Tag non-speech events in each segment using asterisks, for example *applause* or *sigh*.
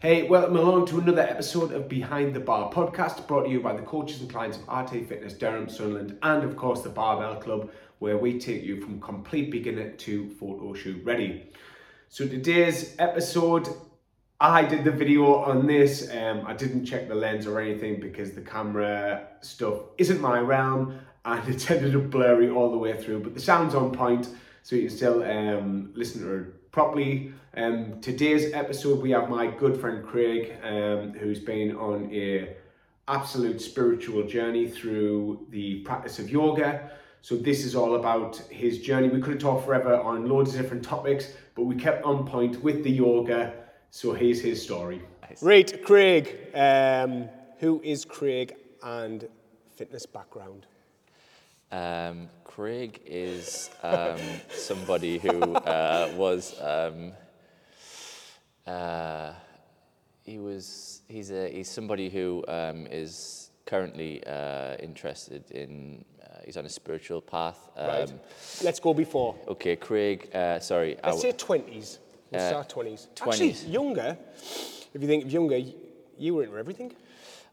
Hey, welcome along to another episode of Behind the Bar podcast brought to you by the coaches and clients of RT Fitness Durham, Sunderland, and of course the Barbell Club, where we take you from complete beginner to photo shoot ready. So, today's episode, I did the video on this. Um, I didn't check the lens or anything because the camera stuff isn't my realm and *laughs* it's ended up blurry all the way through, but the sound's on point so you can still um, listen to properly. Um, today's episode, we have my good friend Craig, um, who's been on a absolute spiritual journey through the practice of yoga. So this is all about his journey. We could have talked forever on loads of different topics, but we kept on point with the yoga. So here's his story. Right, Craig. Um, who is Craig and fitness background? Um, Craig is um, somebody who uh, was um, uh, he was he's a he's somebody who um, is currently uh, interested in uh, he's on a spiritual path. right. Let's go before. Okay, Craig. Uh, sorry. Let's I- say twenties. Let's Uh, start twenties. 20s. Actually, younger. If you think of younger, you were into everything.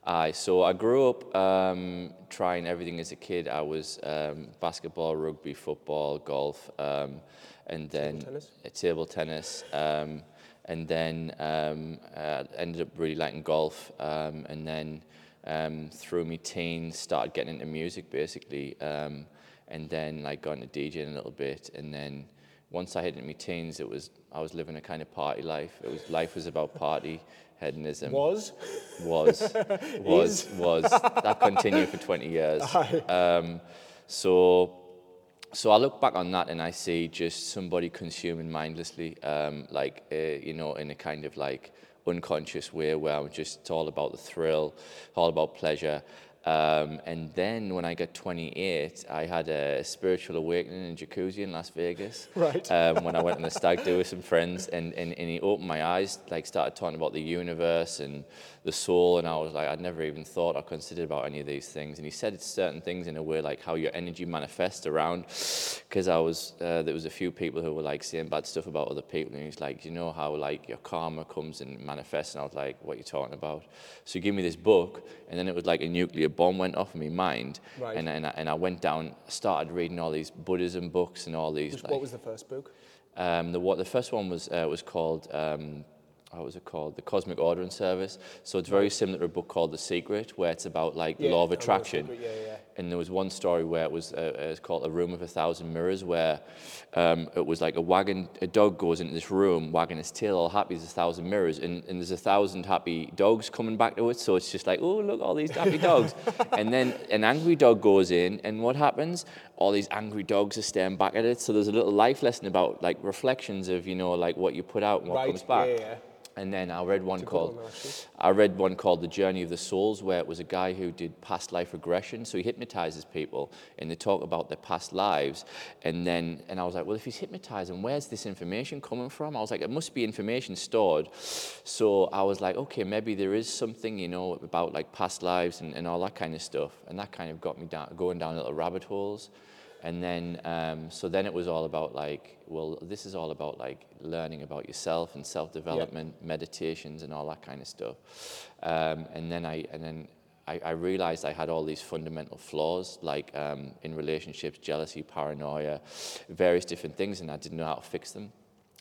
Aye, so I grew up um, trying everything as a kid. I was um, basketball, rugby, football, golf, um, and then tennis? uh, table tennis, um, and then um, uh, ended up really liking golf, um, and then um, through my teens started getting into music basically, um, and then like got into DJing a little bit, and then once I hit into my teens, it was I was living a kind of party life. It was life was about party hedonism. Was? Was. *laughs* Was. Was. That continued for 20 years. *laughs* Um, so so I look back on that and I see just somebody consuming mindlessly um, like uh, you know in a kind of like unconscious way where I'm just it's all about the thrill all about pleasure um, and then when I got 28, I had a spiritual awakening in jacuzzi in Las Vegas. *laughs* Right. Um, when I went on the stag do with some friends, and, and, and he opened my eyes, like started talking about the universe and the soul, and I was like, I'd never even thought or considered about any of these things. And he said certain things in a way like how your energy manifests around, because I was uh, there was a few people who were like saying bad stuff about other people, and he's like, you know how like your karma comes and manifests, and I was like, what are you talking about? So he gave me this book, and then it was like a nuclear bomb went off in my mind, Right. and, and, I, and I went down, started reading all these Buddhism books and all these. like, what was the first book? um, the what the first one was uh, was called um, what was it called? The Cosmic Ordering Service. So it's very similar to a book called The Secret, where it's about like the law of attraction. Secret, yeah, yeah. And there was one story where it was uh, it's called A Room of a Thousand Mirrors, where um, it was like a wagon, a dog goes into this room, wagging his tail, all happy. There's a thousand mirrors, and, and there's a thousand happy dogs coming back to it. So it's just like, oh look, all these happy dogs. *laughs* and then an angry dog goes in, and what happens? All these angry dogs are staring back at it. So there's a little life lesson about like reflections of you know like what you put out and what Right, comes back. yeah, yeah. And then I read one called one. I read one called The Journey of the Souls, where it was a guy who did past life regression. So he hypnotizes people and they talk about their past lives. And then and I was like, well, if he's hypnotizing, where's this information coming from? I was like, it must be information stored. So I was like, okay, maybe there is something, you know, about like past lives and, and all that kind of stuff. And that kind of got me down going down little rabbit holes. And then, um, so then it was all about like, well, this is all about like learning about yourself and self-development, meditations, and all that kind of stuff. Um, and then I, and then I, I realized I had all these fundamental flaws, like um, in relationships, jealousy, paranoia, various different things, and I didn't know how to fix them.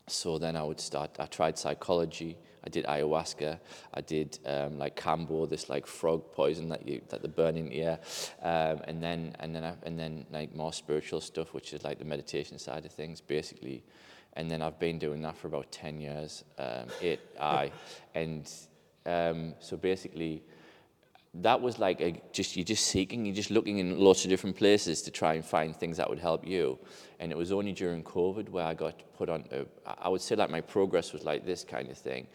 So then I would start, I tried psychology, I did ayahuasca, I did um, like kambo, this like frog poison that you that they burn in the air, um, and then and then I, and then like more spiritual stuff, which is like the meditation side of things, basically. And then I've been doing that for about ten years, um, eight, *laughs* I, and um, so basically that was like a, just you're just seeking, you're just looking in lots of different places to try and find things that would help you. And it was only during COVID where I got put on. A, I would say like my progress was like this kind of thing.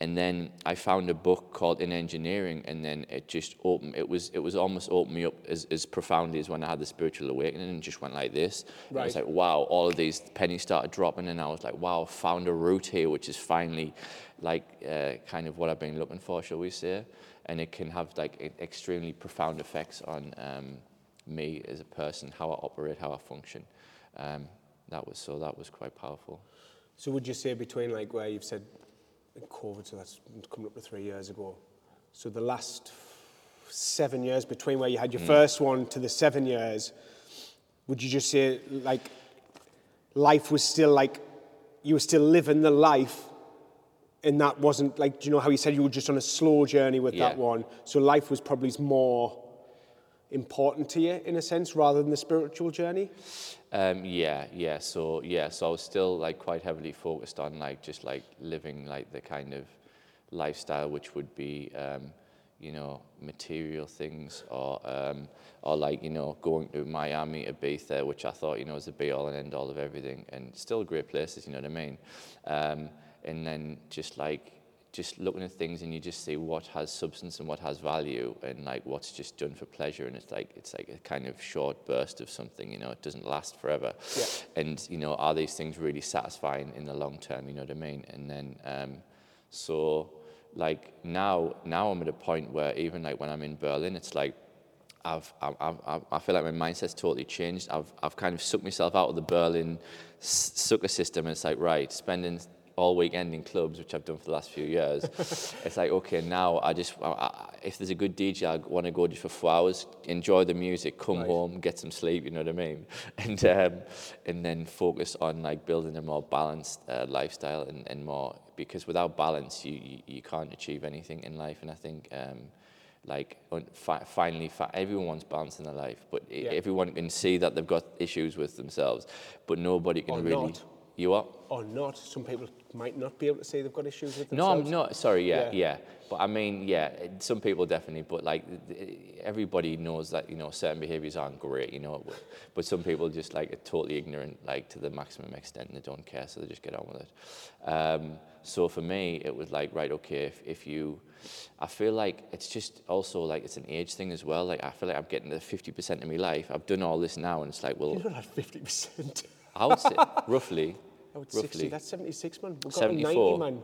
And then I found a book called Inner Engineering, and then it just opened. It was it was almost opened me up as, as profoundly as when I had the spiritual awakening, and just went like this. And I was like, wow, all of these pennies started dropping, and I was like, wow, found a route here, which is finally like uh, kind of what I've been looking for, shall we say? And it can have like extremely profound effects on um, me as a person, how I operate, how I function. Um, that was so that was quite powerful. So would you say between like where you've said COVID, so that's coming up to three years ago. So the last seven years between where you had your first one to the seven years, would you just say like life was still like you were still living the life and that wasn't like do you know how you said you were just on a slow journey with that one so life was probably more important to you in a sense rather than the spiritual journey Um, yeah, yeah. So yeah, so I was still like quite heavily focused on like just like living like the kind of lifestyle which would be, um, you know, material things or um, or like you know going to Miami, Ibiza, which I thought you know was the be all and end all of everything, and still great places. You know what I mean? Um, and then just like just looking at things and you just see what has substance and what has value and like what's just done for pleasure and it's like it's like a kind of short burst of something you know it doesn't last forever Yeah. and you know are these things really satisfying in the long term you know what i mean and then um so like now now i'm at a point where even like when i'm in berlin it's like I've, I've, I've, I feel like my mindset's totally changed. I've, I've kind of sucked myself out of the Berlin s- sucker system. And it's like, right, spending all weekend in clubs, which I've done for the last few years. *laughs* it's like, okay, now I just, I, I, if there's a good DJ, I want to go just for four hours, enjoy the music, come Right. home, get some sleep, you know what I mean? *laughs* And, um, and then focus on like building a more balanced uh, lifestyle and, and more, because without balance, you, you, you can't achieve anything in life. And I think, um, like fi- finally fi- everyone wants balance in their life but Yeah. everyone can see that they've got issues with themselves but nobody can Or really not. you are or not some people might not be able to say they've got issues with themselves? no i'm not sorry yeah, Yeah. yeah. But i mean yeah some people definitely but like everybody knows that you know certain behaviors aren't great you know but- but some people just like are totally ignorant like to the maximum extent and they don't care so they just get on with it. Um, so for me it was like right okay if, if you i feel like it's just also like it's an age thing as well. Like i feel like i'm getting to 50% of my life. I've done all this now and it's like well you're not at 50% i would say roughly Oh, I would 60 roughly that's 76 man we've got 74. 90 man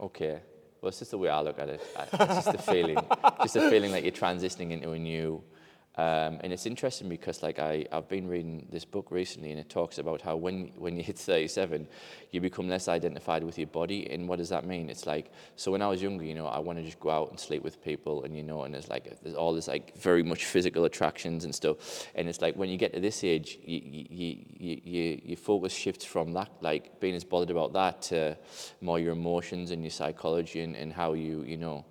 Okay. Well, it's just the way I look at it. I- It's just the feeling, just the feeling that you're transitioning into a new. Um, and it's interesting because, like, I, I've been reading this book recently, and it talks about how when when you hit *laughs* 37, you become less identified with your body. And what does that mean? It's like so. When I was younger, you know, I want to just go out and sleep with people, and you know, and there's like there's all this like very much physical attractions and stuff. And it's like when you get to this age, you you you, you your focus shifts from that, like being as bothered about that, to more your emotions and your psychology and, and how you you know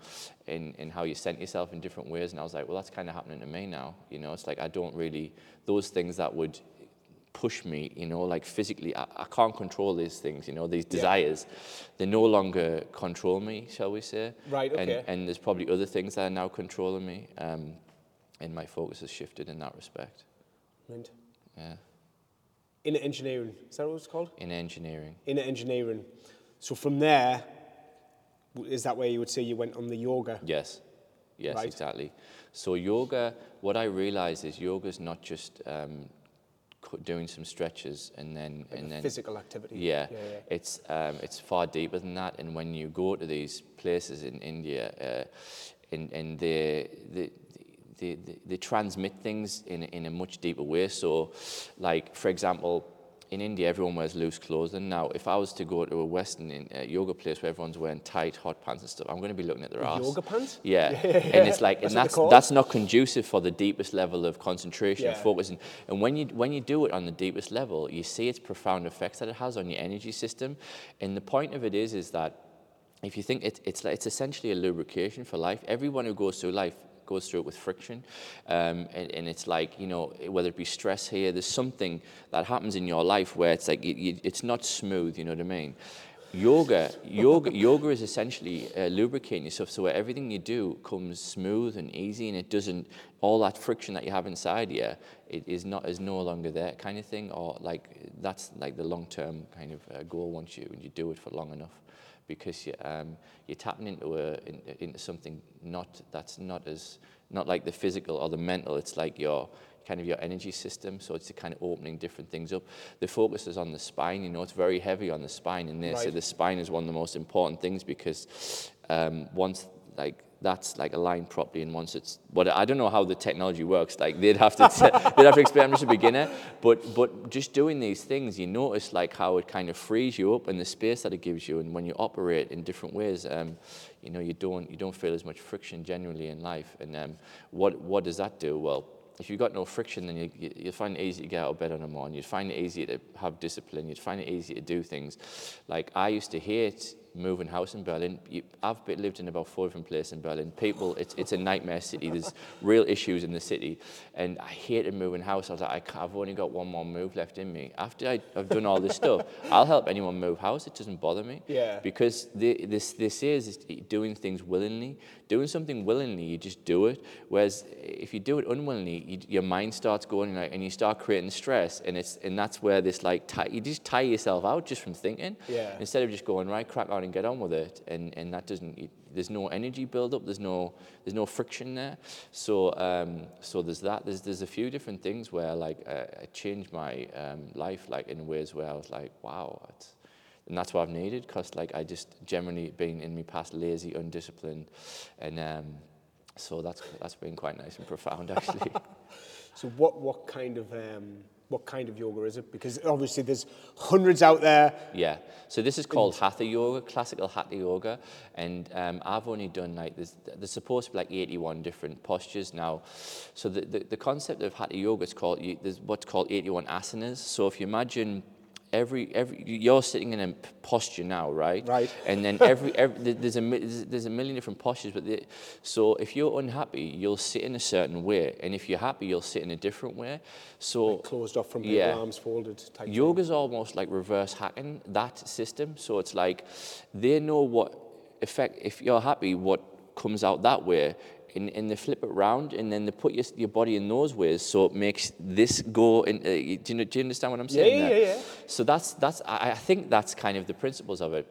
and, and how you sent yourself in different ways. And I was like, well, that's kind of happening to me now. You know, it's like I don't really, those things that would push me, you know, like physically, I, I can't control these things, you know, these desires. They no longer control me, shall we say. Right, And, okay. and there's probably other things that are now controlling me. Um, and my focus has shifted in that respect. Mint. Yeah. Inner Engineering is that what it's called Inner Engineering. Inner Engineering so from there is that where you would say you went on the yoga Yes, yes, Right. exactly. So yoga, what I realize is yoga is not just um, doing some stretches and then like and then physical activity yeah, yeah, yeah. it's um, it's far deeper than that. And when you go to these places in India, uh, and and they they they, they, they transmit things in in a much deeper way. So, like for example. In India, everyone wears loose clothing. Now, if I was to go to a Western uh, yoga place where everyone's wearing tight hot pants and stuff, I'm going to be looking at their ass. yoga pants *laughs* Yeah. and it's like, That's and that's that's not conducive for the deepest level of concentration and Yeah. focus. And, and when you when you do it on the deepest level, you see its profound effects that it has on your energy system. And the point of it is, is that if you think it, it's like, it's essentially a lubrication for life. Everyone who goes through life goes through it with friction, um, and, and it's like you know whether it be stress here, there's something that happens in your life where it's like you, you, it's not smooth. You know what I mean? Yoga, yoga, *laughs* yoga is essentially uh, lubricating yourself, so where everything you do comes smooth and easy, and it doesn't all that friction that you have inside you, it is not is no longer there, kind of thing, or like that's like the long term kind of uh, goal once you you do it for long enough, because you um, you're tapping into a in, into something not that's not as not like the physical or the mental. It's like your kind of your energy system. So it's kind of opening different things up. The focus is on the spine. You know, it's very heavy on the spine in this. So the spine is one of the most important things because um, once like that's like aligned properly and once it's but I don't know how the technology works. Like they'd have to *laughs* they'd have to explain. I'm just a beginner. But but just doing these things you notice like how it kind of frees you up and the space that it gives you. And when you operate in different ways um, you know you don't you don't feel as much friction generally in life. And um, what what does that do? Well if you've got no friction, then you, you, you find it easy to get out of bed in the morning. You'd find it easier to have discipline. You'd find it easier to do things. Like I used to hate moving house in Berlin. I've lived in about four different places in Berlin. People, it's, it's a nightmare city. There's real issues in the city. And I hated moving house. I was like, I have only got one more move left in me. After I, have done all this stuff, *laughs* I'll help anyone move house. It doesn't bother me. Yeah. Because the, this, this is, is doing things willingly. Doing something willingly, you just do it. Whereas if you do it unwillingly, you, your mind starts going like, and you start creating stress. And, it's, and that's where this like, tie, you just tire yourself out just from thinking. Yeah. Instead of just going, right, crack on and get on with it. And, and that doesn't, there's no energy build-up, there's no, there's no friction there. So, um, so there's that. There's, there's a few different things where like uh, I changed my um, life like in ways where I was like, wow, it's, and that's what I've needed because like I just generally been in my past lazy, undisciplined, and um, so that's that's been quite nice and profound *laughs* actually. So what what kind of um, what kind of yoga is it? Because obviously there's hundreds out there. Yeah. So this is called Hatha Yoga, classical Hatha Yoga, and um, I've only done like there's, there's supposed to be like 81 different postures now. So the, the, the concept of Hatha Yoga is called there's what's called 81 asanas. So if you imagine every every you're sitting in a posture now, right? Right. And then every, *laughs* every there's a there's a million different postures, but the, so if you're unhappy, you'll sit in a certain way, and if you're happy, you'll sit in a different way. So Closed off from Yeah. arms folded type thing. Yoga's almost like reverse hacking that system. So it's like they know what effect, if you're happy, what comes out that way. And, and they flip it round and then they put your, your body in those ways so it makes this go in. Uh, do, you, know- do you understand what I'm saying? yeah, yeah, yeah. So that's, that's I, I think that's kind of the principles of it.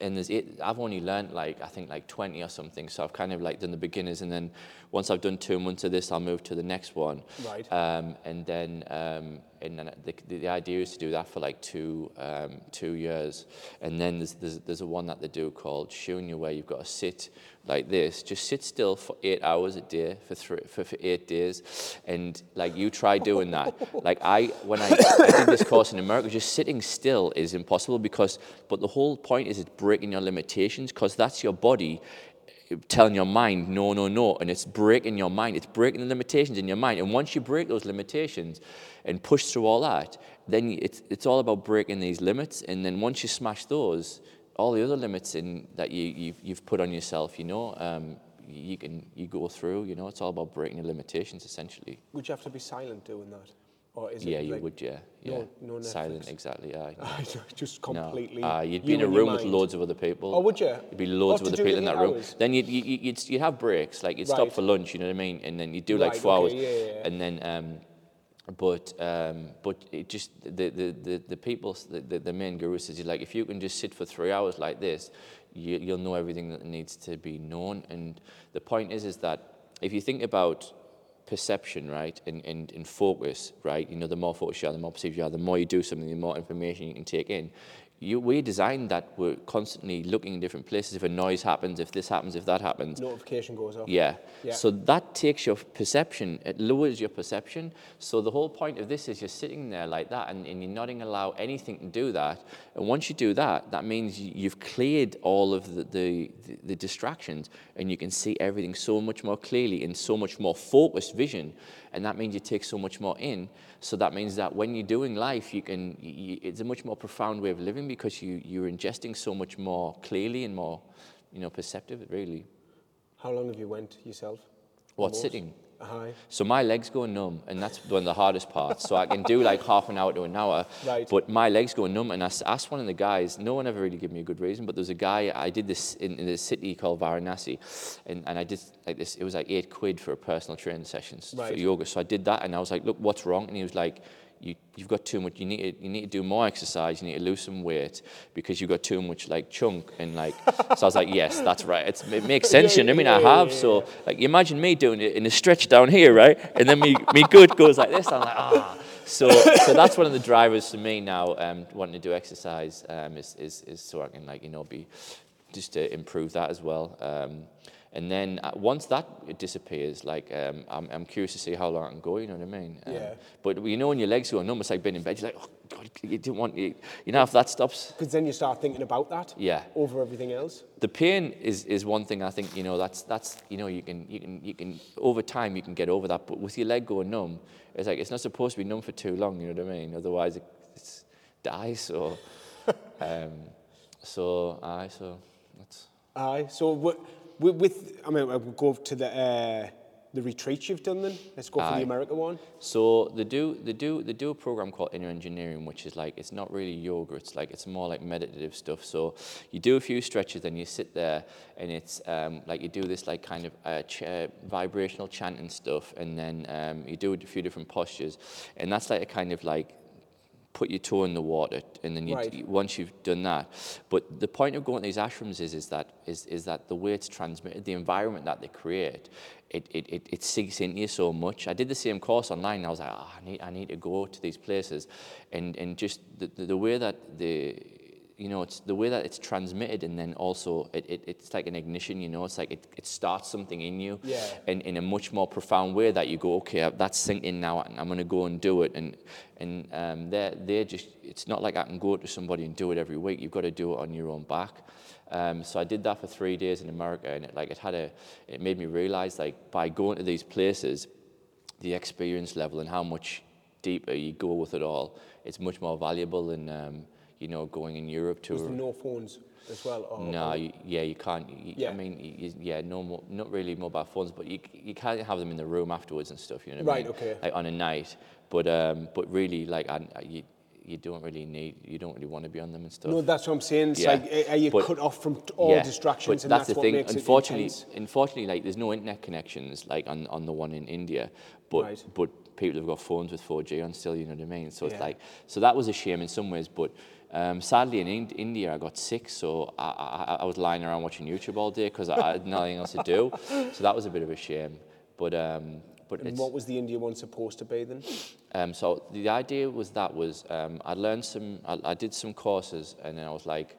And there's eight, I've only learned like, I think like 20 or something. So I've kind of like done the beginners and then once I've done two months of this, I'll move to the next one. Right. Um, and then, um, and then the, the, idea is to do that for like two, um, two years. And then there's, there's, there's a one that they do called Shunya where you've got to sit like this, just sit still for eight hours a day for, three, for, for eight days. And like you try doing that. *laughs* like I, when I, I did this course in America, just sitting still is impossible because, but the whole point is it's breaking your limitations because that's your body telling your mind no no no and it's breaking your mind. It's breaking the limitations in your mind. And once you break those limitations and push through all that then it's, it's all about breaking these limits. And then once you smash those all the other limits in that you, you've, you've put on yourself you know um, you can you go through you know it's all about breaking the limitations essentially. Would you have to be silent doing that? Or is yeah it you like, would yeah yeah no- no silent exactly yeah *laughs* just no. completely. Uh, you'd you be in a room with loads of other people. Oh, would you? There'd be loads Oh, of other people in that room. Then you'd, you- you'd, you'd have breaks, like you'd stop for lunch, you know what I mean? And then you'd do like Right, four okay, hours. yeah, yeah, yeah. And then, um, but, um, but it just, the, the, the, the people, the, the, the main guru says, like, if you can just sit for three hours like this, you, you'll know everything that needs to be known. And the point is, is that if you think about perception, right, and, and, and focus, right, you know, the more focus you are, the more perceived you are, the more you do something, the more information you can take in, You, we designed that we're constantly looking in different places. If a noise happens, if this happens, if that happens, Notification goes off. yeah. Yeah. So that takes your perception, it lowers your perception. So the whole point of this is you're sitting there like that and, and you're not going to allow anything to do that. And once you do that, that means you- you've cleared all of the, the, the, the distractions and you can see everything so much more clearly in so much more focused vision. And that means you take so much more in. So that means that when you're doing life, you can, you, it's a much more profound way of living because you, you're ingesting so much more clearly and more, you know, perceptive, really. How long have you went yourself? What, sitting? Aye. So my legs go numb, and that's one of the hardest parts. So I can do like *laughs* half an hour to an hour, Right. but my legs go numb. And I asked one of the guys, no one ever really gave me a good reason, but there was a guy, I did this in, in a city called Varanasi, and, and I did like this, it was like eight quid for a personal training sessions for Right. yoga. So I did that, and I was like, look, what's wrong? And he was like, you, you've got too much, you need, to, you need to do more exercise, you need to lose some weight because you've got too much like chunk and like, so I was like, yes, that's right. It's, it makes sense, you know I mean? I have, so like imagine me doing it in a stretch down here, right? And then me, me good goes like this, I'm like, ah. So, so that's one of the drivers for me now, um, wanting to do exercise, um, is, is, is so I can like, you know, be, just to improve that as well. Um, And then uh, once that disappears, like um, I'm, I'm curious to see how long I can go. You know what I mean? Um, Yeah. But you know when your legs go numb, it's like being in bed. You're like, oh God, you didn't want you. You know if that stops. Because then you start thinking about that Yeah. over everything else. The pain is, is one thing I think you know that's that's you know you can you can you can over time you can get over that. But with your leg going numb, it's like it's not supposed to be numb for too long. You know what I mean? Otherwise it it's, dies. *laughs* So um, so aye, so that's. Aye. So with, with, with I mean, we'll go to the uh, the retreats you've done then. Let's go for Aye. the America one. So they do they do they do a program called Inner Engineering, which is like it's not really yoga. It's like it's more like meditative stuff. So you do a few stretches, then you sit there, and it's um, like you do this like kind of uh, ch- uh, vibrational chanting stuff, and then um, you do a few different postures, and that's like a kind of like put your toe in the water and then you, Right. once you've done that. But the point of going to these ashrams is is that is, is that the way it's transmitted the environment that they create it, it, it, it sinks into you so much. I did the same course online and i was like oh, I, need, I need to go to these places. And, and just the, the, the way that the you know, it's the way that it's transmitted, and then also it, it, it's like an ignition. You know, it's like it, it starts something in you, Yeah. in, in a much more profound way that you go, okay, uh, that's sinking now, and I'm going to go and do it. And and um, they're they're just, it's not like I can go to somebody and do it every week. You've got to do it on your own back. Um, so I did that for three days in America, and it like it had a, it made me realize like by going to these places, the experience level and how much deeper you go with it all, it's much more valuable than um, you know going in Europe to. Was there no phones as well? Or, No, or- you, yeah, you can't. You, Yeah. I mean, you, yeah, no, mo- not really mobile phones, but you you can't have them in the room afterwards and stuff. You know what I Right, mean? okay. Like on a night, but um, but really, like, I, I- you you don't really need, you don't really want to be on them and stuff. No, that's what I'm saying. It's Yeah. like, are- you But- cut off from all Yeah, distractions? But and that's, that's, the what thing. makes Unfortunately, unfortunately, like there's no internet connections like on, on the one in India, but Right. but people have got phones with 4G on still. You know what I mean? So it's like so that was a shame in some ways, but. Um, sadly, in Ind- India, I got sick, so I, I, I was lying around watching YouTube all day because I had nothing else to do. So that was a bit of a shame. But um, but what was the India one supposed to be then? um, so the idea was that was um, I learned some, I, I did some courses, and then I was like,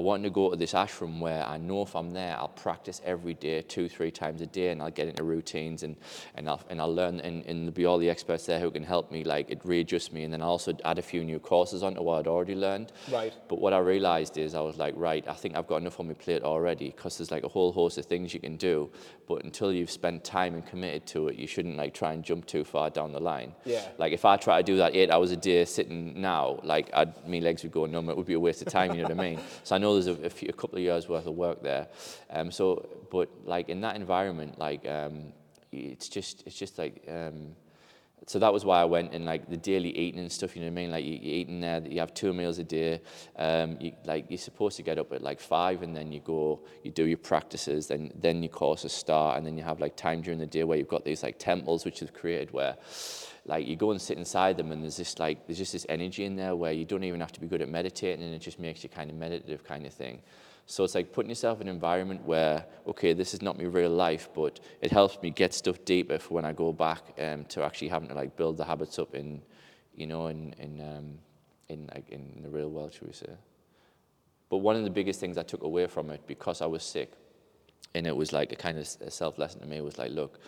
I want to go to this ashram where I know if I'm there, I'll practice every day, two, three times a day, and I'll get into routines, and and I'll and I'll learn, and, and there'll be all the experts there who can help me, like it readjust me, and then I'll also add a few new courses onto what I'd already learned. Right. But what I realized is I was like, right, I think I've got enough on my plate already because there's like a whole host of things you can do. But until you've spent time and committed to it, you shouldn't like try and jump too far down the line. Yeah. Like if I try to do that eight hours a day sitting now, like I'd, my legs would go numb. It would be a waste of time. You know what I mean? *laughs* So I know there's a, a, few, a couple of years worth of work there. Um, so, but like in that environment, like um, it's just it's just like. Um, so that was why I went and like the daily eating and stuff, you know what I mean? Like you, you're eating there, you have two meals a day. Um, you, like you're supposed to get up at like five and then you go, you do your practices, then then your courses start, and then you have like time during the day where you've got these like temples which you've created where like you go and sit inside them and there's this like there's just this energy in there where you don't even have to be good at meditating and it just makes you kind of meditative kind of thing. So it's like putting yourself in an environment where, okay, this is not my real life, but it helps me get stuff deeper for when I go back um, to actually having to like build the habits up in, you know, in in um, in like in the real world, should we say? But one of the biggest things I took away from it because I was sick, and it was like a kind of a self lesson to me was like, look,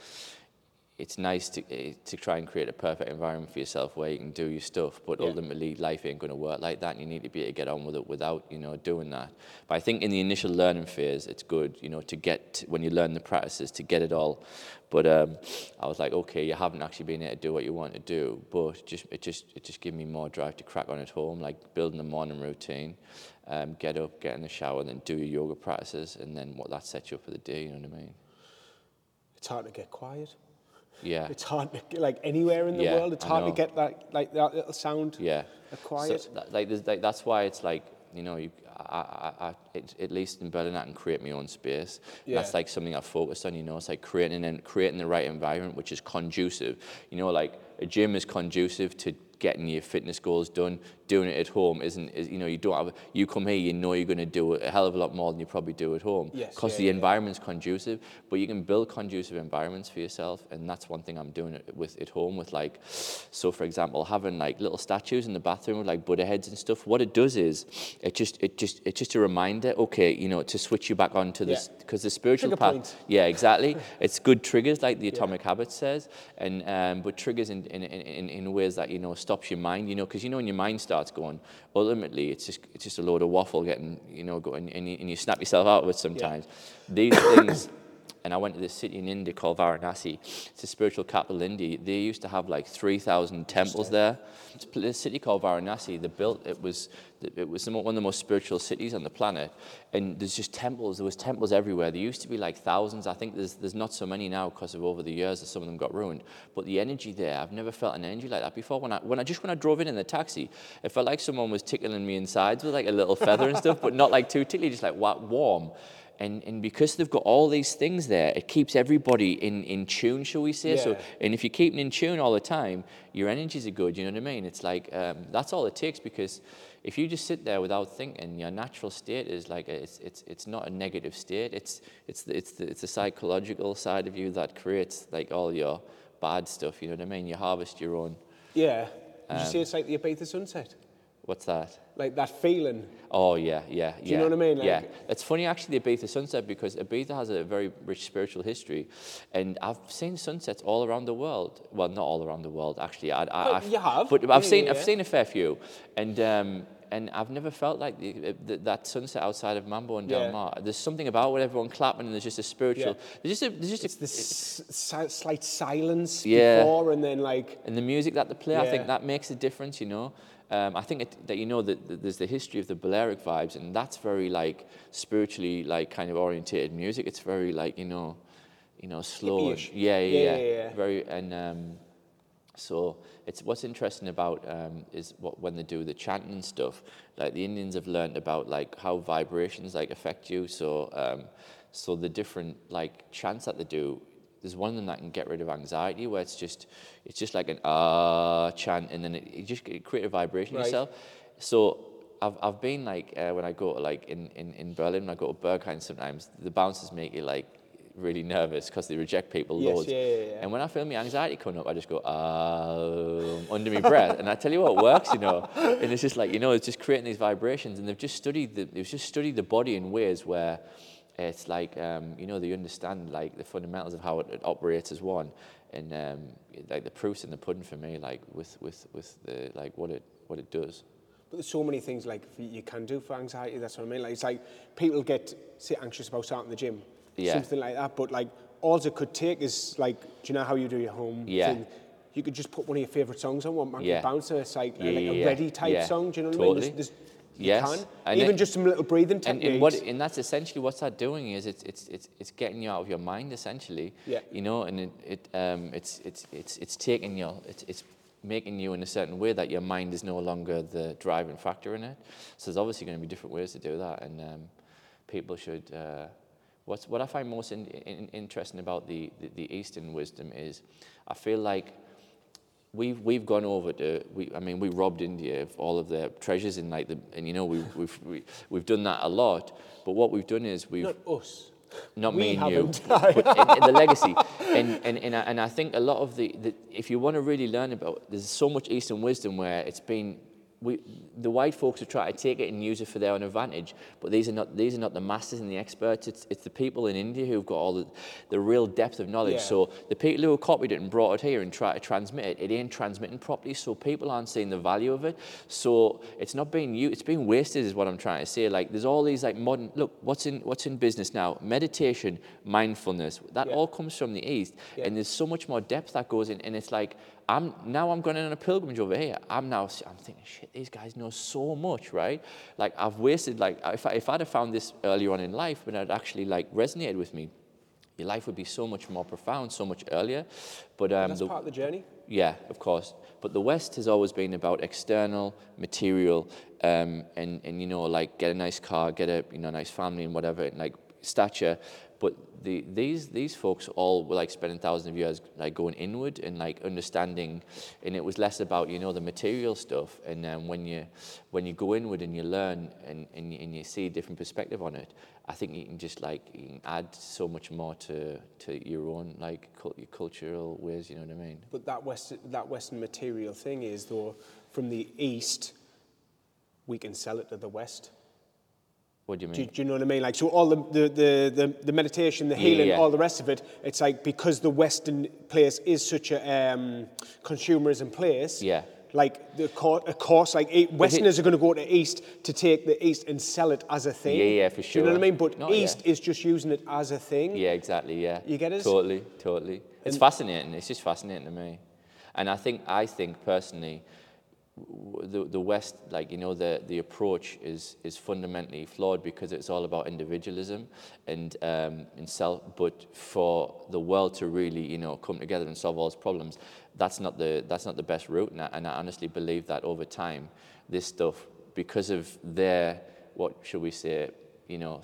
it's nice to eh, to try and create a perfect environment for yourself where you can do your stuff, but Yeah. ultimately life ain't going to work like that, and you need to be able to get on with it without you know doing that. But I think in the initial learning phase, it's good you know to get when you learn the practices to get it all. But um, I was like, okay, you haven't actually been able to do what you want to do, but just it just it just gave me more drive to crack on at home, like building the morning routine, um, get up, get in the shower, then do your yoga practices, and then what that sets you up for the day. You know what I mean? It's hard to get quiet. Yeah. It's hard to get, like anywhere in the Yeah, world. It's I hard to get that like that little sound. Yeah. A quiet. So, that, like, like, that's why it's like, you know, you, I, I, I, it, at least in Berlin, I can create my own space. And That's like something I've focused on, you know, it's like creating and creating the right environment, which is conducive. You know, like a gym is conducive to getting your fitness goals done. Doing it at home isn't, is, you know, you don't have, you come here, you know you're going to do a hell of a lot more than you probably do at home. Yes, Because yeah, the yeah. environment's conducive, but you can build conducive environments for yourself. And that's one thing I'm doing it with at home with like, so for example, having like little statues in the bathroom with like Buddha heads and stuff. What it does is it just, it just, it's just a reminder, okay, you know, to switch you back onto this, Yeah. because the spiritual Trigger path. point. Yeah, exactly. *laughs* it's good triggers, like the Atomic Habits says, and um, but triggers in, in, in, in ways that you know stops your mind. You know, because you know when your mind starts going, ultimately it's just it's just a load of waffle getting you know going, and you, and you snap yourself out of it sometimes. These things. And I went to this city in India called Varanasi. It's a spiritual capital of India. They used to have like 3,000 temples there. It's a city called Varanasi. They built it was it was one of the most spiritual cities on the planet. And there's just temples. There was temples everywhere. There used to be like thousands. I think there's there's not so many now because of over the years that some of them got ruined. But the energy there, I've never felt an energy like that before. When I when I just when I drove in in the taxi, it felt like someone was tickling me insides with like a little feather and stuff, but not like too tickly, just like warm. And, and because they've got all these things there, it keeps everybody in, in tune, shall we say? So, and if you're keeping in tune all the time, your energies are good. You know what I mean? It's like um, that's all it takes. Because if you just sit there without thinking, your natural state is like a, it's it's it's not a negative state. It's it's the, it's the, it's the psychological side of you that creates like all your bad stuff. You know what I mean? You harvest your own. Yeah. Would you Um, say it's like the Ibiza sunset? What's that? Like that feeling? Oh yeah, yeah, yeah. you know what I mean? yeah, it's funny actually the Ibiza sunset because Ibiza has a very rich spiritual history, and I've seen sunsets all around the world. Well, not all around the world actually. I, I, I've, you have. but I've Yeah, seen yeah, I've seen a fair few, and um, and I've never felt like the, the, that sunset outside of Mambo and Del Yeah. There's something about with everyone clapping, and there's just a spiritual. Yeah. There's just a there's just It's a, the s- si- slight silence Yeah. before and then like, and the music that they play, I think that makes a difference, you know. Um, I think it, that you know that, that there's the history of the Balearic vibes, and that's very like spiritually like kind of orientated music. It's very like you know, you know, slow. and- yeah, yeah, Yeah, yeah, yeah, yeah. Very and um, so it's what's interesting about um, is what when they do the chanting and stuff. Like the Indians have learned about like how vibrations like affect you. So um, so the different like chants that they do. There's one of them that can get rid of anxiety, where it's just it's just like an ah chant, and then it, it just it create a vibration Right. yourself. So I've, I've been like uh, when I go to like in, in, in Berlin, when I go to Berghain sometimes the bouncers make you like really nervous because they reject people Yes, loads. yeah, yeah, yeah. And when I feel my anxiety coming up, I just go um, under my breath, and I tell you what works, you know. And it's just like you know, it's just creating these vibrations, and they've just studied the they've just studied the body in ways where it's like um, you know they understand like the fundamentals of how it, it operates as one, and um, like the proofs in the pudding for me, like with with with the like what it what it does. but there's so many things like you can do for anxiety, that's what I mean. Like it's like people get, say, anxious about starting the gym, Yeah. something like that, but like all it could take is like, do you know how you do your home Yeah. thing? You could just put one of your favourite songs on, one man Yeah. bouncer, it's like, Yeah, like a ready type song, do you know what I totally. mean? There's, there's, Yes, can. and Even it- just some little breathing and, techniques. and what and that's essentially what's that doing is it's it's it's, it's getting you out of your mind essentially Yeah. you know and it, it um it's it's it's it's taking you it's it's making you in a certain way that your mind is no longer the driving factor in it so there's obviously going to be different ways to do that and um, people should uh, what's what I find most in, in, interesting about the, the the Eastern wisdom is I feel like we've we've gone over to we I mean we robbed India of all of their treasures in like the and you know we we've we, we've done that a lot but what we've done is we've Not us. not we me and you, but, but *laughs* in, in the legacy. And, and, and, I, and I think a lot of the, the, if you want to really learn about, there's so much Eastern wisdom where it's been, we, the white folks have tried to take it and use it for their own advantage, but these are not, these are not the masters and the experts, it's, it's the people in India who've got all the, the real depth of knowledge. Yeah. So the people who copied it and brought it here and tried to transmit it, it ain't transmitting properly, so people aren't seeing the value of it. So it's not being used, it's being wasted is what I'm trying to say. Like there's all these like modern, look, what's in, what's in business now? Meditation, mindfulness, that Yeah. all comes from the East. Yeah. And there's so much more depth that goes in. And it's like, I'm now I'm going on a pilgrimage over here. I'm now, I'm thinking, shit, these guys know so much, right? Like I've wasted, like if, I, if I'd have found this earlier on in life, when it actually like resonated with me, your life would be so much more profound, so much earlier. But um, That's the, part of the journey. yeah, of course. But the West has always been about external, material, um, and, and, you know, like get a nice car, get a, you know, nice family and whatever, and like stature. But the, these these folks all were like spending thousands of years like going inward and like understanding, and it was less about you know the material stuff. And then when you when you go inward and you learn and and you, and you see a different perspective on it, I think you can just like you can add so much more to to your own like your cultural ways. You know what I mean? But that Western, that Western material thing is, though, from the East, we can sell it to the West. What do you mean? Do, do you know what I mean? Like, so all the, the, the, the, meditation, the healing, yeah. all the rest of it, it's like because the Western place is such a um, consumerism place. Yeah. Like, the cour- of course, like Westerners are going to go to East to take the East and sell it as a thing. Yeah, yeah, for Do you know what I mean? But No, yeah. East is just using it as a thing. Yeah, exactly. Yeah. You get it? Totally, totally. It's fascinating. It's just fascinating to me, and I think I think personally, the the West, like you know, the the approach is is fundamentally flawed because it's all about individualism and um, and self. But for the world to really, you know, come together and solve all its problems, that's not the that's not the best route. And I, and I honestly believe that over time, this stuff, because of their what should we say you know,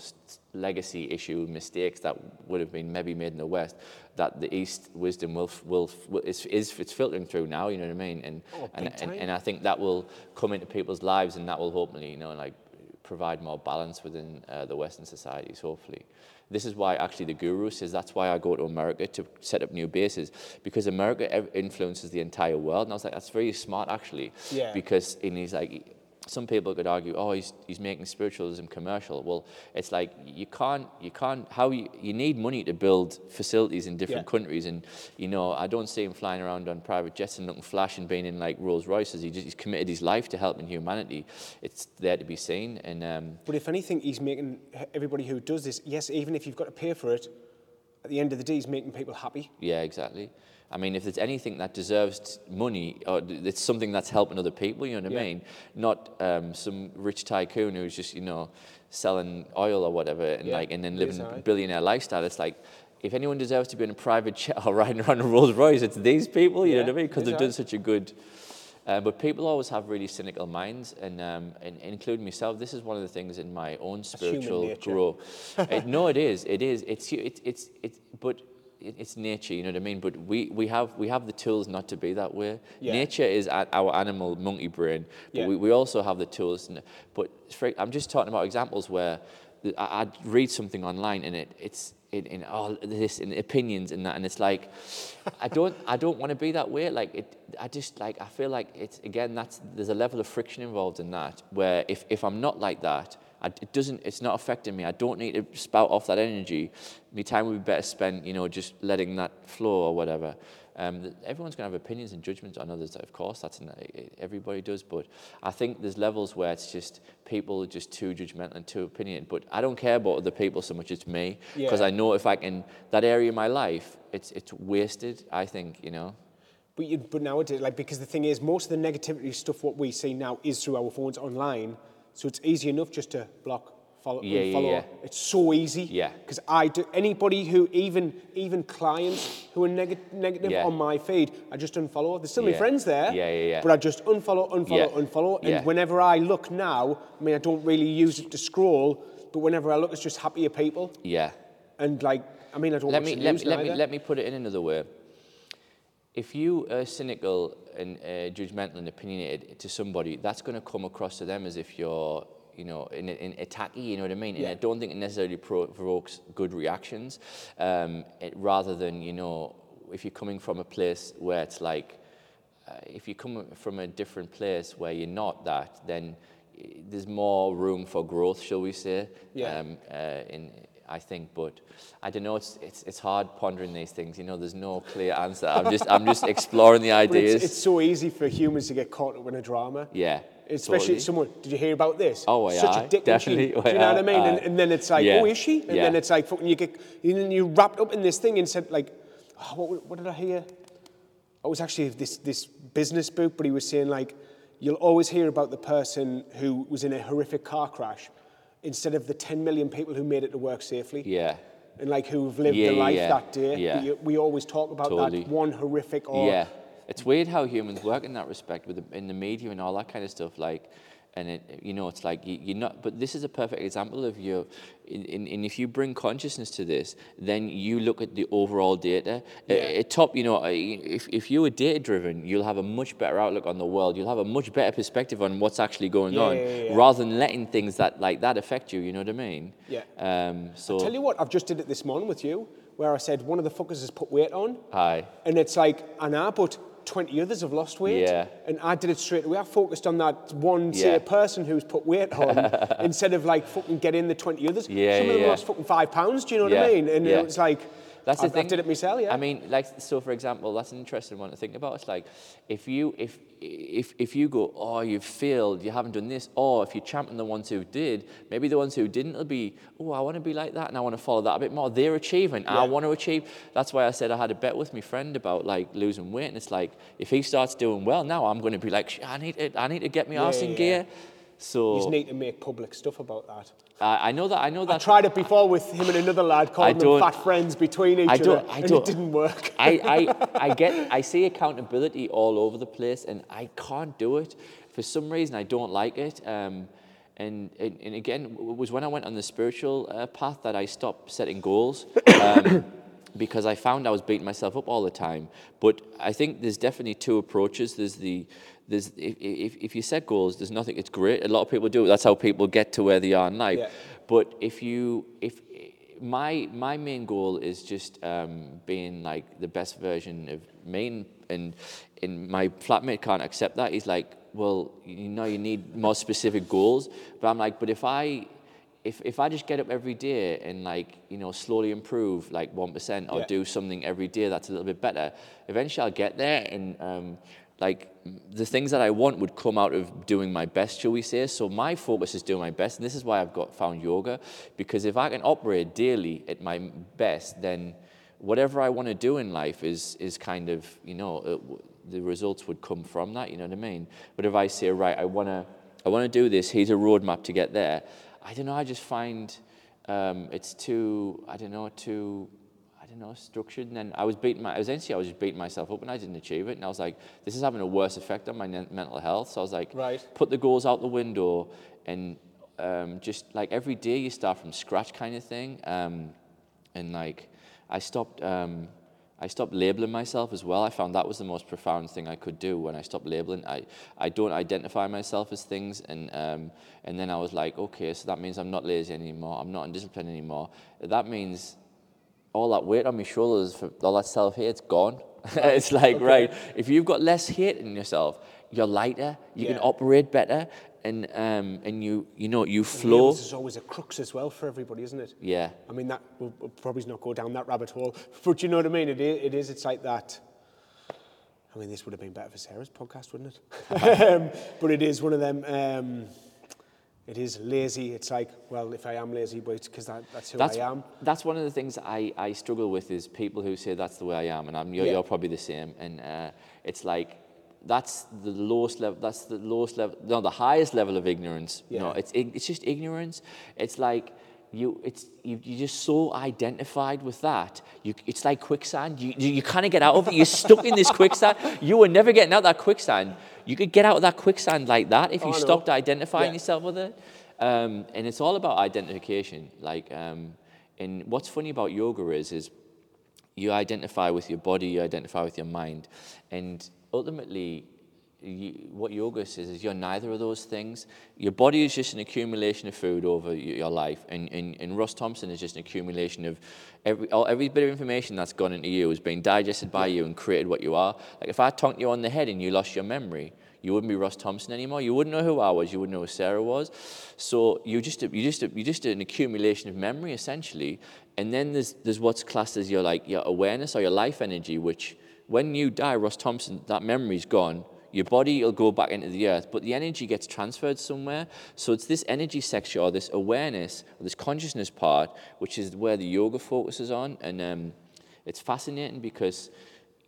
legacy issue mistakes that would have been maybe made in the West, that the East wisdom will, will, will is, is it's filtering through now. You know what I mean? And Oh, and, and and I think that will come into people's lives, and that will hopefully, you know, like provide more balance within uh, the Western societies. Hopefully. This is why actually the guru says that's why I go to America to set up new bases because America influences the entire world. And I was like, that's very smart actually. Yeah. Because in he's like, some people could argue, oh, he's, he's making spiritualism commercial. Well, it's like you can't, you can't, how you, you need money to build facilities in different Yeah. countries. And, you know, I don't see him flying around on private jets and looking flash and being in like Rolls Royces. He just, he's committed his life to helping humanity. It's there to be seen. And um, But if anything, he's making everybody who does this, yes, even if you've got to pay for it, at the end of the day, he's making people happy. yeah, exactly. I mean, if there's anything that deserves money, or it's something that's helping other people, you know what I Yeah. mean? Not um, some rich tycoon who's just, you know, selling oil or whatever, and Yeah, like, and then living a billionaire lifestyle. It's like, if anyone deserves to be in a private jet *laughs* or riding around a Rolls Royce, it's these people, you Yeah, know what I mean? Because they've done such a good. Uh, but people always have really cynical minds, and, um, and including myself. This is one of the things in my own spiritual growth. *laughs* it, no, it is. It is. It's hu- it's it's it's. But it, it's nature. You know what I mean. But we we have we have the tools not to be that way. Yeah. Nature is our animal monkey brain, but Yeah. we, we also have the tools. But for, I'm just talking about examples where I, I'd read something online and it it's. In, in all this in opinions and that and it's like I don't I don't want to be that way like it I just like I feel like it's again that's there's a level of friction involved in that where if, if I'm not like that I, it doesn't it's not affecting me I don't need to spout off that energy my time would be better spent you know just letting that flow or whatever um, everyone's going to have opinions and judgments on others of course that's in, everybody does but I think there's levels where it's just people are just too judgmental and too opinionated but I don't care about other people so much as me because Yeah. I know if I can that area of my life it's it's wasted I think you know But, you, but nowadays, like, because the thing is, most of the negativity stuff, what we see now, is through our phones online. So it's easy enough just to block, follow, Yeah, yeah, unfollow. yeah. It's so easy. Yeah. Because I do, anybody who, even even clients who are neg- negative Yeah. on my feed, I just unfollow. There's still my friends there. Yeah, yeah, yeah. But I just unfollow, unfollow, Yeah. unfollow. And Yeah. whenever I look now, I mean, I don't really use it to scroll, but whenever I look, it's just happier people. yeah And like, I mean, I don't let me let, me- let me let me put it in another way. If you are cynical and uh, judgmental and opinionated to somebody, that's going to come across to them as if you're, you know, in, in attacky. You know what I mean? And Yeah. I don't think it necessarily provokes good reactions. Um, it, rather than you know, if you're coming from a place where it's like, uh, if you come from a different place where you're not that, then eh, there's more room for growth, shall we say? Yeah. Um, uh, in I think, but I don't know. It's it's it's hard pondering these things. You know, there's no clear answer. I'm just I'm just *laughs* exploring the ideas. it's, it's so easy for humans to get caught up in a drama. yeah. Especially totally. someone, did you hear about this? Oh, Such aye, a dick definitely. do you know what I mean? Aye, And, and then it's like, Yeah, oh, is she? And yeah. then it's like, fucking, you get, and then you wrapped up in this thing and said, like, oh, what, what did I hear? I was actually this, this business book, but he was saying, like, you'll always hear about the person who was in a horrific car crash instead of the 10 million people who made it to work safely. Yeah. And like who've lived Yeah, the life yeah. that day. Yeah. We, we always talk about Totally. that one horrific or yeah, it's weird how humans work in that respect with the, in the media and all that kind of stuff. Like, and it, you know, it's like you, you're not. But this is a perfect example of your. In, in, in if you bring consciousness to this, then you look at the overall data. Yeah. At top, you know, if if you were data driven, you'll have a much better outlook on the world. You'll have a much better perspective on what's actually going Yeah, on, yeah, rather than letting things that like that affect you. You know what I mean? Yeah. Um. So. i Tell you what, I've just did it this morning with you, where I said one of the fuckers has put weight on, Hi. and it's like, I but 20 others have lost weight. Yeah. And I did it straight away. I focused on that one, Yeah. person who's put weight on *laughs* instead of like fucking getting the 20 others. Yeah, Some of them yeah, lost fucking five pounds, do you know what I mean? And it was like, That's I, the thing. I did it myself, yeah. I mean, like, so for example, that's an interesting one to think about. It's like, if you, if, if, if you go, oh, you've failed, you haven't done this, or if you champion the ones who did, maybe the ones who didn't will be, oh, I want to be like that and I want to follow that a bit more. They're achieving. I want to achieve. That's why I said I had a bet with my friend about like losing weight, and it's like, if he starts doing well now, I'm going to be like, I need to, I need to get my arse in yeah, gear. You So just need to make public stuff about that. I I know that. I know that. I tried it before with him and another lad, calling them fat friends between each I other, don't- I and it didn't work. I, I, *laughs* I get, I see accountability all over the place, and I can't do it. For some reason, I don't like it. Um, and, and, and again, it was when I went on the spiritual uh, path that I stopped setting goals. Um, *coughs* because I found I was beating myself up all the time. But I think there's definitely two approaches. There's the there's if, if, if you set goals, there's nothing. It's great. A lot of people do. it. That's how people get to where they are in life. Yeah. But if you if my my main goal is just um, being like the best version of me, and- and my flatmate can't accept that. He's like, well, you know, you need more specific goals. But I'm like, but if I if, if I just get up every day and like you know slowly improve like one percent or Yeah. do something every day that's a little bit better, eventually I'll get there and um, like the things that I want would come out of doing my best, shall we say? So my focus is doing my best, and this is why I've got found yoga because if I can operate daily at my best, then whatever I want to do in life is is kind of you know uh, w- the results would come from that. You know what I mean? But if I say right, I want to I want to do this. Here's a roadmap to get there. I don't know. I just find um, it's too. I don't know. Too. Don't know. Structured. And then I was beating my. I was NC. I was just beating myself up, and I didn't achieve it. And I was like, this is having a worse effect on my mental health. So I was like, Right. put the goals out the window, and um, just like every day you start from scratch, kind of thing. Um, and like, I stopped. Um, I stopped labeling myself as well. I found that was the most profound thing I could do when I stopped labeling. I, I don't identify myself as things, and um, and then I was like, okay, so that means I'm not lazy anymore. I'm not undisciplined anymore. That means all that weight on my shoulders, for all that self hate's gone. *laughs* it's like Okay. right. If you've got less hate in yourself, you're lighter. You can operate better, and um, and you you know you flow. is always a crux as well for everybody, isn't it? Yeah. I mean, that we'll, we'll probably not go down that rabbit hole, *laughs* but you know what I mean. It is. It is it's like that. I mean, this would have been better for Sarah's podcast, wouldn't it? *laughs* um, but it is one of them. Um, it is lazy. It's like, well, if I am lazy, but it's because that, that's who That's, I am. that's one of the things I, I struggle with is people who say that's the way I am, and I'm, you're, Yeah. you're probably the same. And uh, it's like that's the lowest level. That's the lowest level. No, the highest level of ignorance. You know, it's it's just ignorance. It's like you it's you, you're just so identified with that. You, it's like quicksand. You you, you can't get out of it. You're stuck in this quicksand. You were never getting out of that quicksand. You could get out of that quicksand like that if Oh, you know. stopped identifying Yeah. yourself with it. Um, and it's all about identification. Like, um, and what's funny about yoga is, is you identify with your body, you identify with your mind, and ultimately, you, what yoga says is you're neither of those things. Your body is just an accumulation of food over your life, and, and, and Ross Thompson is just an accumulation of every, every bit of information that's gone into you has been digested by you and created what you are. Like if I tonked you on the head and you lost your memory, you wouldn't be Ross Thompson anymore. You wouldn't know who I was. You wouldn't know who Sarah was. So you just you just you just an accumulation of memory essentially. And then there's there's what's classed as your like your awareness or your life energy, which when you die, Ross Thompson, that memory's gone. Your body will go back into the earth, but the energy gets transferred somewhere. So it's this energy section or this awareness or this consciousness part, which is where the yoga focuses on. And um, it's fascinating because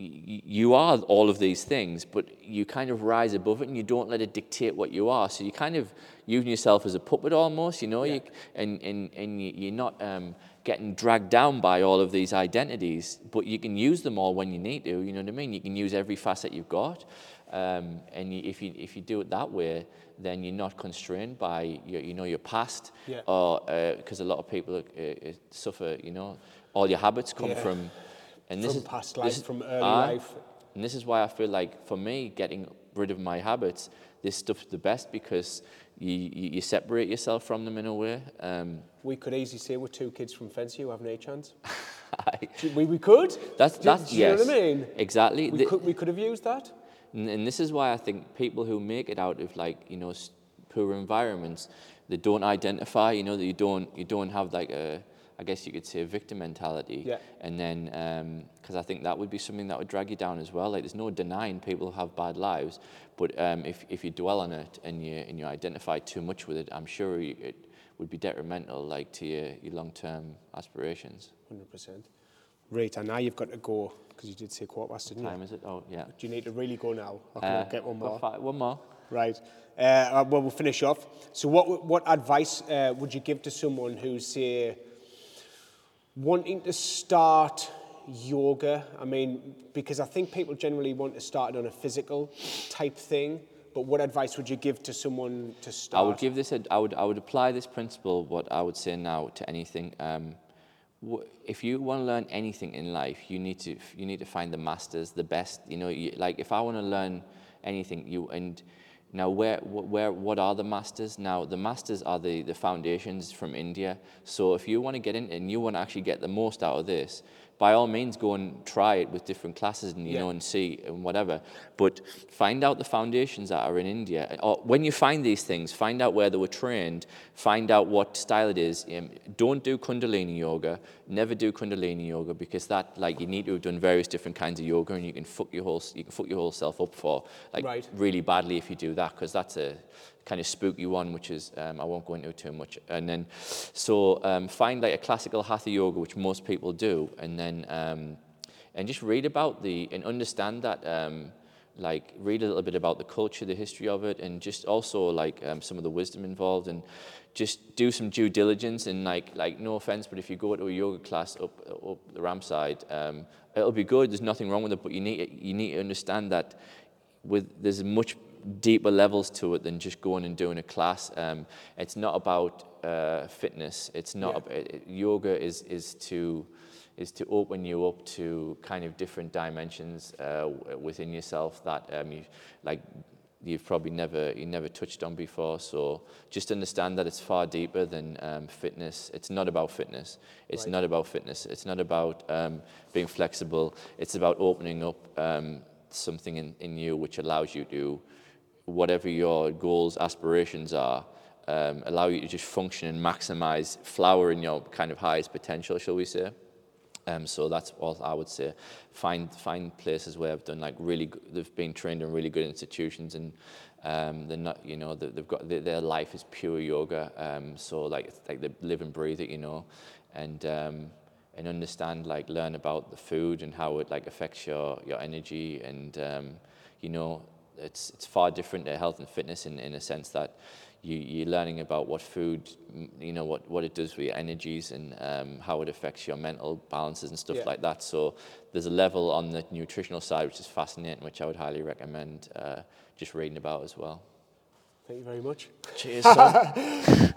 you are all of these things, but you kind of rise above it and you don't let it dictate what you are. So you kind of using yourself as a puppet almost, you know, you, and, and, and you- you're not um, getting dragged down by all of these identities, but you can use them all when you need to, you know what I mean? You can use every facet you've got. Um, and you, if, you, if you do it that way, then you're not constrained by your, you know, your past, Yeah. or because a lot of people uh, uh, suffer, you know, all your habits come Yeah. from, and From past life, from early life. And this is why I feel like for me, getting rid of my habits, this stuff's the best because you, you, you separate yourself from them in a way. Um, We could easily say we're two kids from Fancy who haven't a chance. I- *laughs* We, we could. that's Do- that's do you know yes, what I mean? exactly. We The- could, we could have used that. And, and this is why I think people who make it out of like you know poor environments, they don't identify. You know that you don't you don't have like a I guess you could say a victim mentality. Yeah. And then because I think that would be something that would drag you down as well. Like there's no denying people have bad lives, but um, if if you dwell on it and you and you identify too much with it, I'm sure you, it would be detrimental like to your, your long term aspirations. 100%. Right, and now you've got to go because you did say quarter past, didn't you? Time is it? Oh yeah. Do you need to really go now? Or can Uh, I get one more? fi- one more. Right. Uh, well, we'll finish off. So, what what advice uh, would you give to someone who's say wanting to start yoga? I mean, because I think people generally want to start it on a physical type thing. But what advice would you give to someone to start? I would give this. I would. I would apply this principle. What I would say now to anything. Um, if you want to learn anything in life, you need to. You need to find the masters, the best. You know, you, like if I want to learn anything, you and now where where what are the masters? Now the masters are the the foundations from India. So if you want to get in and you want to actually get the most out of this, by all means go and try it with different classes and you Yeah. know and see and whatever. But find out the foundations that are in India. Or when you find these things, find out where they were trained, find out what style it is. Um, don't do Kundalini yoga. Never do Kundalini yoga because that like you need to have done various different kinds of yoga and you can fuck your whole you can fuck your whole self up for like Right. really badly if you do that because that's a kind of spooky one, which is um, I won't go into too much. And then, so um, find like a classical hatha yoga, which most people do, and then um, and just read about the and understand that. Um, like read a little bit about the culture, the history of it, and just also like um, some of the wisdom involved, and just do some due diligence. And like like no offense, but if you go to a yoga class up up the Ramside, um, it'll be good. There's nothing wrong with it, but you need you need to understand that with there's much deeper levels to it than just going and doing a class. Um, it's not about uh, fitness. It's not Yeah. ab- it- it- yoga is is to is to open you up to kind of different dimensions uh, within yourself that um, you like you've probably never you never touched on before. So just understand that it's far deeper than um, fitness. It's not about fitness. It's Right. not about fitness. It's not about um, being flexible. It's about opening up um, something in, in you which allows you to whatever your goals, aspirations are, um, allow you to just function and maximize, flower in your kind of highest potential, shall we say. Um, so that's all I would say. Find find places where I've done like really. Good, they've been trained in really good institutions, and um, they're not. You know, they- they've got their, their life is pure yoga. Um, so like like they live and breathe it. You know, and um, and understand like learn about the food and how it like affects your your energy and um, you know it's it's far different to health and fitness in, in a sense that you, you're learning about what food, you know, what, what it does for your energies and um, how it affects your mental balances and stuff Yeah. like that. So there's a level on the nutritional side which is fascinating, which I would highly recommend uh, just reading about as well. Thank you very much. Cheers, son. *laughs*